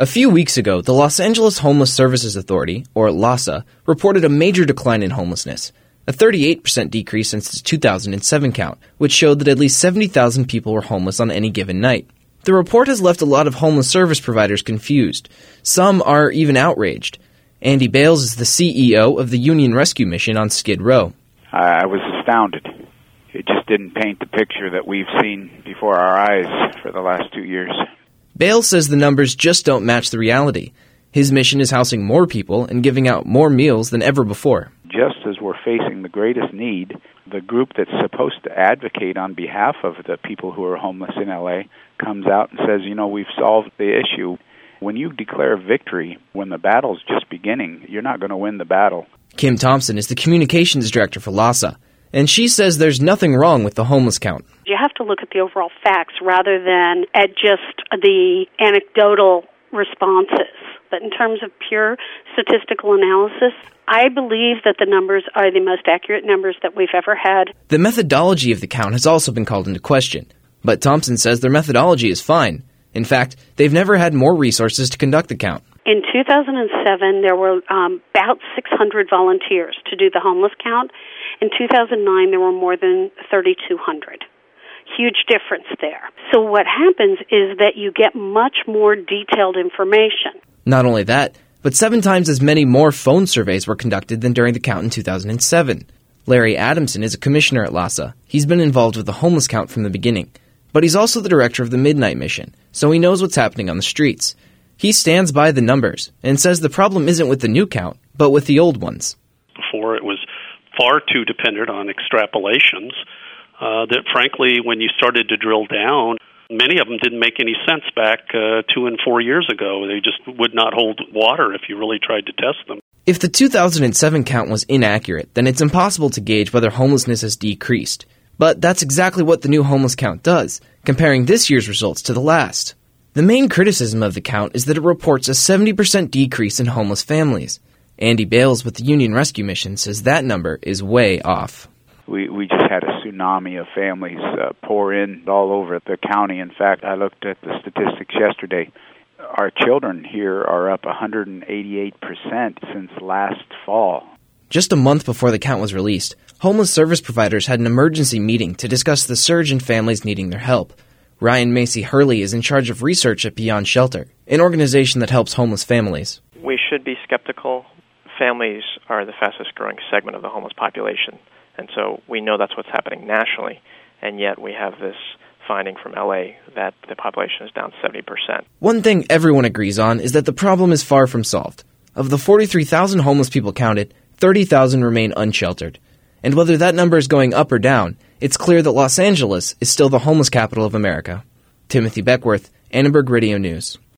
A few weeks ago, the Los Angeles Homeless Services Authority, or LAHSA, reported a major decline in homelessness, a 38% decrease since its 2007 count, which showed that at least 70,000 people were homeless on any given night. The report has left a lot of homeless service providers confused. Some are even outraged. Andy Bales is the CEO of the Union Rescue Mission on Skid Row. I was astounded. It just didn't paint the picture that we've seen before our eyes for the last two years. Bales says the numbers just don't match the reality. His mission is housing more people and giving out more meals than ever before. Just as we're facing the greatest need, the group that's supposed to advocate on behalf of the people who are homeless in LA comes out and says, you know, we've solved the issue. When you declare victory when the battle's just beginning, you're not going to win the battle. Kim Thompson is the communications director for LAHSA, and she says there's nothing wrong with the homeless count. You have to look at the overall facts rather than at just the anecdotal responses. But in terms of pure statistical analysis, I believe that the numbers are the most accurate numbers that we've ever had. The methodology of the count has also been called into question, but Thompson says their methodology is fine. In fact, they've never had more resources to conduct the count. In 2007, there were um, about 600 volunteers to do the homeless count. In 2009, there were more than 3,200 huge difference there. So what happens is that you get much more detailed information. Not only that, but seven times as many more phone surveys were conducted than during the count in 2007. Larry Adamson is a commissioner at LAHSA. He's been involved with the homeless count from the beginning. But he's also the director of the Midnight Mission, so he knows what's happening on the streets. He stands by the numbers and says the problem isn't with the new count, but with the old ones. Before, it was far too dependent on extrapolations uh, that frankly, when you started to drill down, many of them didn't make any sense back uh, two and four years ago. They just would not hold water if you really tried to test them. If the 2007 count was inaccurate, then it's impossible to gauge whether homelessness has decreased. But that's exactly what the new homeless count does, comparing this year's results to the last. The main criticism of the count is that it reports a 70% decrease in homeless families. Andy Bales with the Union Rescue Mission says that number is way off we we just had a tsunami of families uh, pour in all over the county. In fact, I looked at the statistics yesterday. Our children here are up 188% since last fall. Just a month before the count was released, homeless service providers had an emergency meeting to discuss the surge in families needing their help. Ryan Macy Hurley is in charge of research at Beyond Shelter, an organization that helps homeless families. We should be skeptical. Families are the fastest growing segment of the homeless population. And so we know that's what's happening nationally, and yet we have this finding from LA that the population is down 70%. One thing everyone agrees on is that the problem is far from solved. Of the 43,000 homeless people counted, 30,000 remain unsheltered. And whether that number is going up or down, it's clear that Los Angeles is still the homeless capital of America. Timothy Beck Werth, Annenberg Radio News.